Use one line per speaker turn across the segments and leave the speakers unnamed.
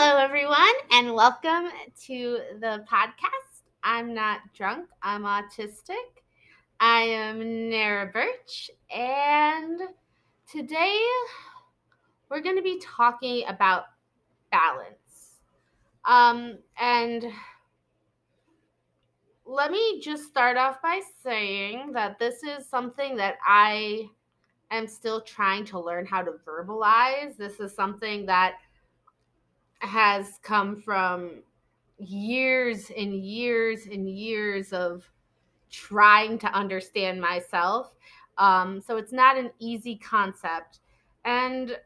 Hello, everyone, and welcome to the podcast. I'm not drunk, I'm autistic. I am Nara Birch, and today we're going to be talking about balance. Um, and let me just start off by saying that this is something that I am still trying to learn how to verbalize. This is something that has come from years and years and years of trying to understand myself. Um, so it's not an easy concept. And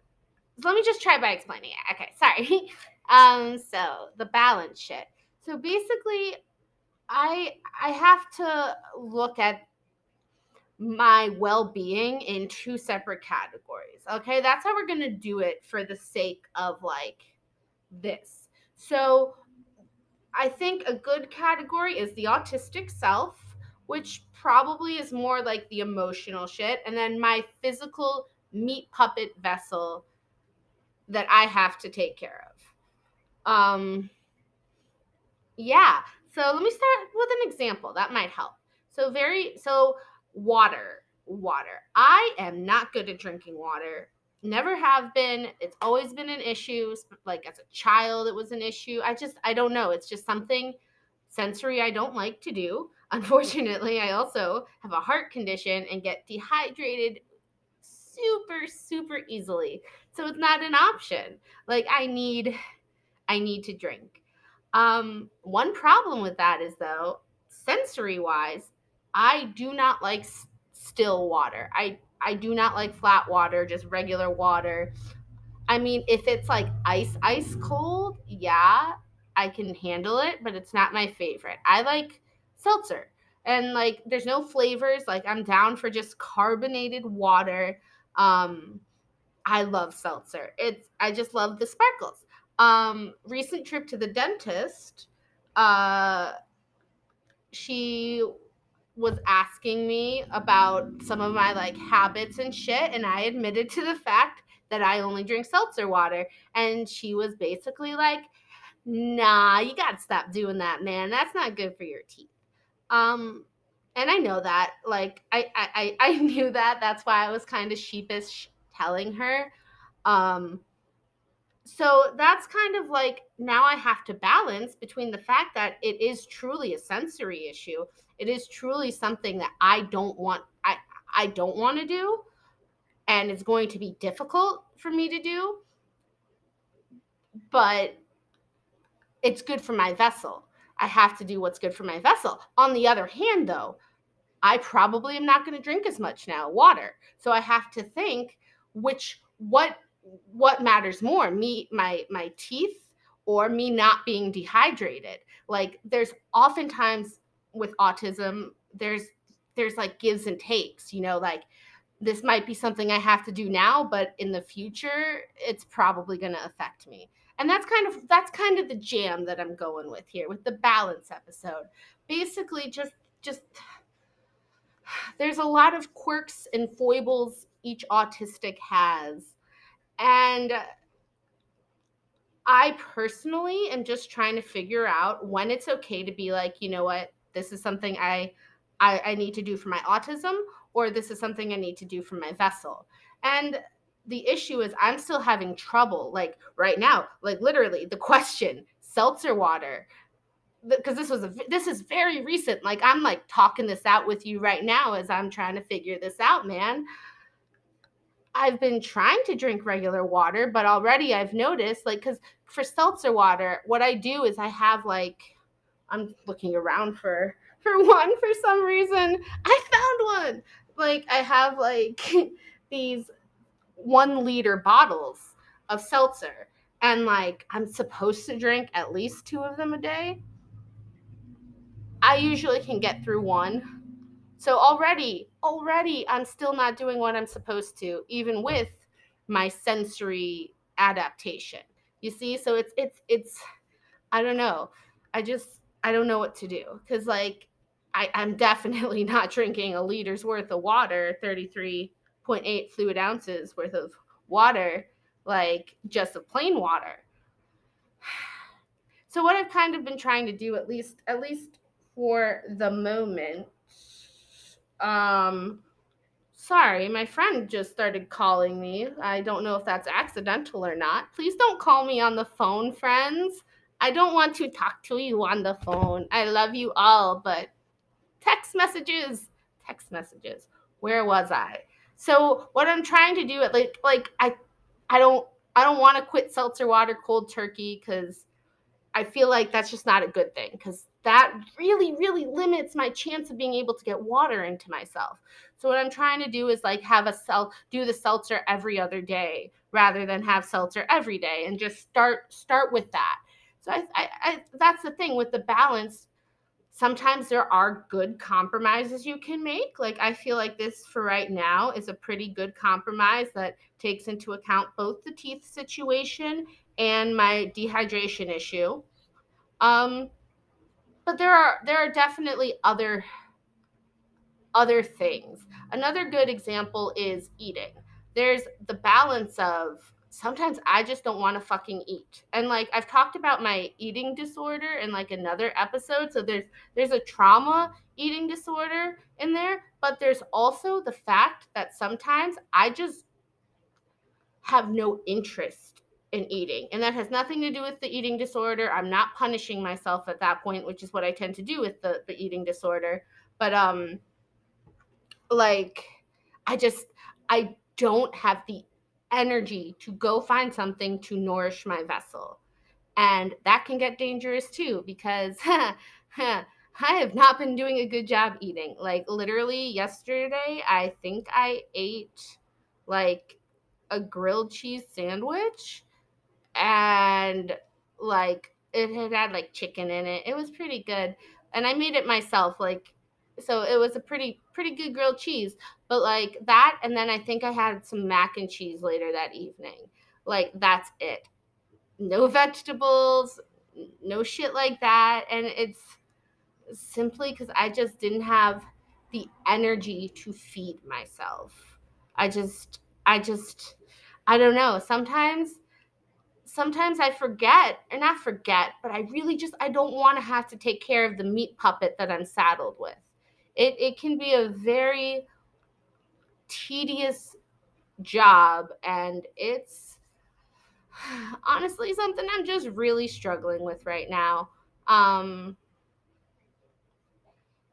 let me just try by explaining it. Okay, sorry. um, so the balance shit. So basically, I I have to look at my well-being in two separate categories. Okay, that's how we're gonna do it for the sake of like this. So I think a good category is the autistic self, which probably is more like the emotional shit, and then my physical meat puppet vessel that I have to take care of. Um yeah. So let me start with an example that might help. So very so water, water. I am not good at drinking water never have been. It's always been an issue like as a child it was an issue. I just i don't know. It's just something sensory i don't like to do. Unfortunately i also have a heart condition and get dehydrated super super easily. So it's not an option. Like i need i need to drink. Um one problem with that is though sensory wise i do not like still water. I I do not like flat water, just regular water. I mean, if it's like ice, ice cold, yeah, I can handle it, but it's not my favorite. I like seltzer. And like there's no flavors, like I'm down for just carbonated water. Um I love seltzer. It's I just love the sparkles. Um recent trip to the dentist, uh she was asking me about some of my like habits and shit and I admitted to the fact that I only drink seltzer water. And she was basically like nah you got to stop doing that man. That's not good for your teeth. Um and I know that like I I I knew that. That's why I was kind of sheepish telling her. Um so that's kind of like now I have to balance between the fact that it is truly a sensory issue. It is truly something that I don't want I I don't want to do and it's going to be difficult for me to do. But it's good for my vessel. I have to do what's good for my vessel. On the other hand though, I probably am not going to drink as much now water. So I have to think which what what matters more me my my teeth or me not being dehydrated like there's oftentimes with autism there's there's like gives and takes you know like this might be something i have to do now but in the future it's probably going to affect me. And that's kind of that's kind of the jam that i'm going with here with the balance episode. Basically just just there's a lot of quirks and foibles each autistic has. And I personally am just trying to figure out when it's okay to be like, you know what, this is something I, I, I need to do for my autism, or this is something I need to do for my vessel. And the issue is I'm still having trouble, like right now, like literally the question, seltzer water, because this was a this is very recent. Like I'm like talking this out with you right now as I'm trying to figure this out, man. I've been trying to drink regular water, but already I've noticed, like, because for seltzer water, what I do is I have like, I'm looking around for for one for some reason. I found one. Like, I have like these one liter bottles of seltzer, and like I'm supposed to drink at least two of them a day. I usually can get through one so already, already I'm still not doing what I'm supposed to, even with my sensory adaptation. You see? So it's it's it's I don't know. I just I don't know what to do. Cause like I, I'm definitely not drinking a liter's worth of water, 33.8 fluid ounces worth of water, like just of plain water. so what I've kind of been trying to do at least at least for the moment um sorry, my friend just started calling me. I don't know if that's accidental or not. Please don't call me on the phone, friends. I don't want to talk to you on the phone. I love you all, but text messages, text messages. Where was I? So what I'm trying to do, like, like I, I don't, I don't want to quit seltzer water cold turkey because I feel like that's just not a good thing because that really, really limits my chance of being able to get water into myself. So what I'm trying to do is like have a sel do the seltzer every other day rather than have seltzer every day and just start start with that. So I, I, I that's the thing with the balance sometimes there are good compromises you can make. Like I feel like this for right now is a pretty good compromise that takes into account both the teeth situation and my dehydration issue. Um, but there are there are definitely other other things. Another good example is eating. There's the balance of sometimes I just don't want to fucking eat. And like I've talked about my eating disorder in like another episode. So there's there's a trauma eating disorder in there, but there's also the fact that sometimes I just have no interest in eating. And that has nothing to do with the eating disorder. I'm not punishing myself at that point, which is what I tend to do with the, the eating disorder. But um like I just I don't have the energy to go find something to nourish my vessel. And that can get dangerous too because I have not been doing a good job eating. Like literally yesterday, I think I ate like a grilled cheese sandwich and like it had had like chicken in it. It was pretty good. And I made it myself like so it was a pretty pretty good grilled cheese but like that and then i think i had some mac and cheese later that evening. Like that's it. No vegetables no shit like that and it's simply because i just didn't have the energy to feed myself. I just i just i don't know. Sometimes sometimes i forget or not forget but i really just i don't want to have to take care of the meat puppet that i'm saddled with. It, it can be a very tedious job and it's honestly something i'm just really struggling with right now um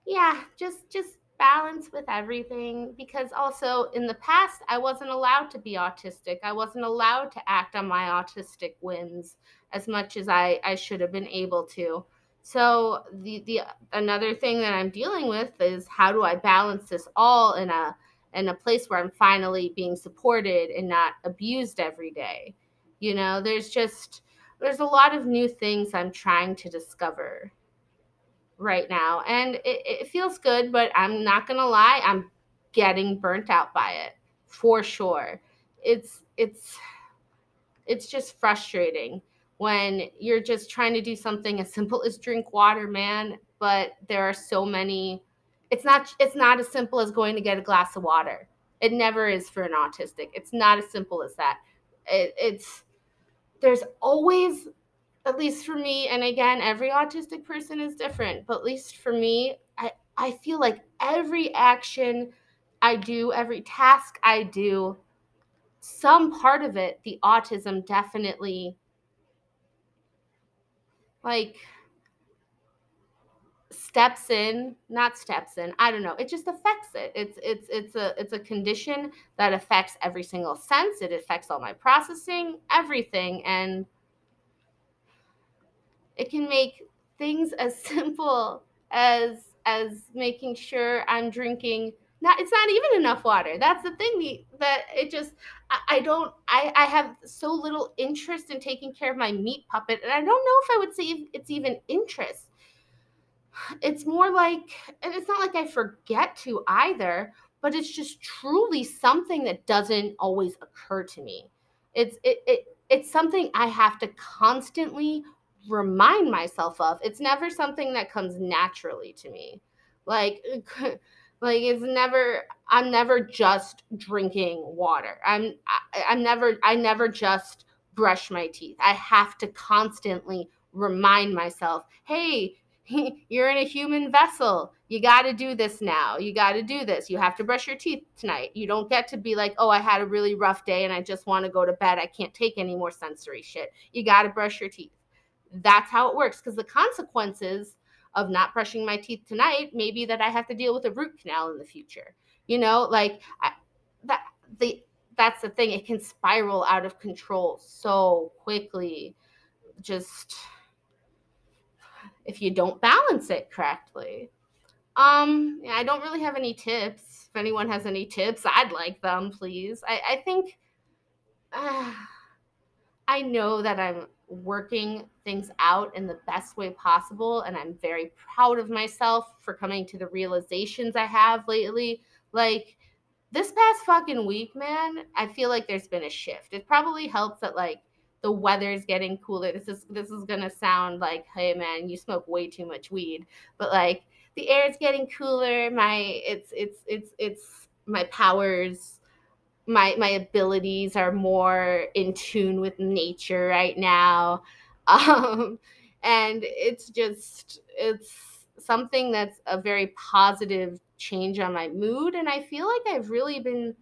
yeah just just balance with everything because also in the past I wasn't allowed to be autistic. I wasn't allowed to act on my autistic whims as much as I, I should have been able to. So the the another thing that I'm dealing with is how do I balance this all in a in a place where I'm finally being supported and not abused every day. You know, there's just there's a lot of new things I'm trying to discover right now and it, it feels good but i'm not gonna lie i'm getting burnt out by it for sure it's it's it's just frustrating when you're just trying to do something as simple as drink water, man, but there are so many it's not it's not as simple as going to get a glass of water. It never is for an autistic. It's not as simple as that. It, it's there's always at least for me and again every autistic person is different, but at least for me I I feel like every action I do, every task I do, some part of it, the autism definitely like steps in not steps in i don't know it just affects it. It's it's it's a it's a condition that affects every single sense. It affects all my processing everything and it can make things as simple as as making sure i'm drinking not it's not even enough water. That's the thing that it just I, I, don't I, I have so little interest in taking care of my meat puppet and i don't know if i would say it's even interest it's more like and it's not like i forget to either but it's just truly something that doesn't always occur to me it's it, it it's something i have to constantly remind myself of it's never something that comes naturally to me like Like it's never I'm never just drinking water. I'm I, I'm never I never just brush my teeth. I have to constantly remind myself, hey, you're in a human vessel. You got to do this now. You got to do this. You have to brush your teeth tonight. You don't get to be like, oh, I had a really rough day and I just want to go to bed. I can't take any more sensory shit. You got to brush your teeth. That's how it works because the consequences of not brushing my teeth tonight maybe that I have to deal with a root canal in the future. You know, like I, that the that's the thing. It can spiral out of control so quickly. Just if you don't balance it correctly. Um, yeah, I don't really have any tips. If anyone has any tips, I'd like them, please. I, I think uh, I know that I'm working things out in the best way possible, and I'm very proud of myself for coming to the realizations I have lately. Like this past fucking week, man, I feel like there's been a shift. It probably helps that like the weather's getting cooler. This is this is gonna sound like, hey man, you smoke way too much weed. But like the air is getting cooler. My it's it's it's it's my powers, my my abilities are more in tune with nature right now. Um and it's just it's something that's a very positive change on my mood and I feel like I've really been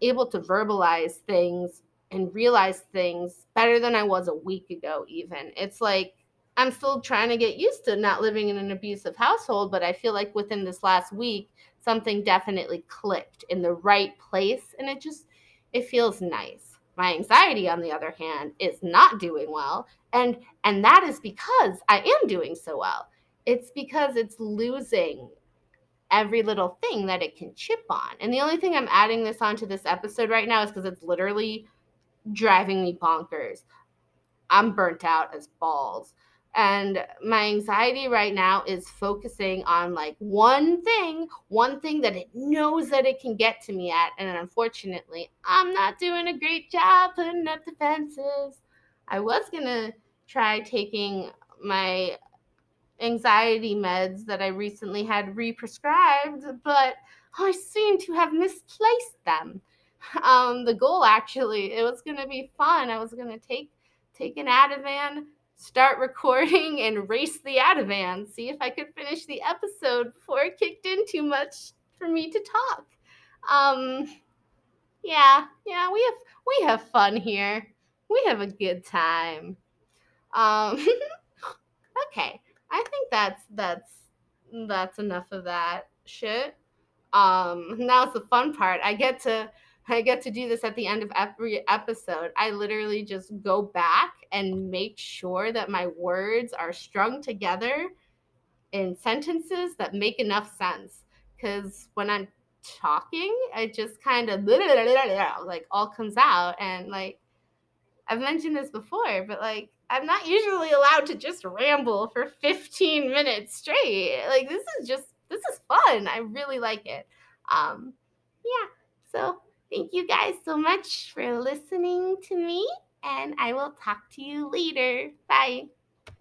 able to verbalize things and realize things better than I was a week ago, even. It's like I'm still trying to get used to not living in an abusive household, but I feel like within this last week, something definitely clicked in the right place and it just it feels nice. My anxiety on the other hand is not doing well and and that is because I am doing so well. It's because it's losing every little thing that it can chip on. And the only thing I'm adding this onto this episode right now is because it's literally driving me bonkers. I'm burnt out as balls. And my anxiety right now is focusing on like one thing, one thing that it knows that it can get to me at. And unfortunately, I'm not doing a great job putting up defenses. I was going to try taking my anxiety meds that I recently had re-prescribed, but oh, I seem to have misplaced them um, the goal actually it was going to be fun. I was going to take take an ativan start recording and race the ativan see if i could finish the episode before it kicked in too much for me to talk. Um yeah yeah we have we have fun here. We have a good time. Um okay i think that's that's that's enough of that shit. Um it's the fun part. I get to I get to do this at the end of every episode. I literally just go back and make sure that my words are strung together in sentences that make enough sense. Because when I'm talking, it just kind of like all comes out. And like, I've mentioned this before, but like, I'm not usually allowed to just ramble for 15 minutes straight. Like, this is just, this is fun. I really like it. Um, yeah. So Thank you guys so much for listening to me, and I will talk to you later. Bye.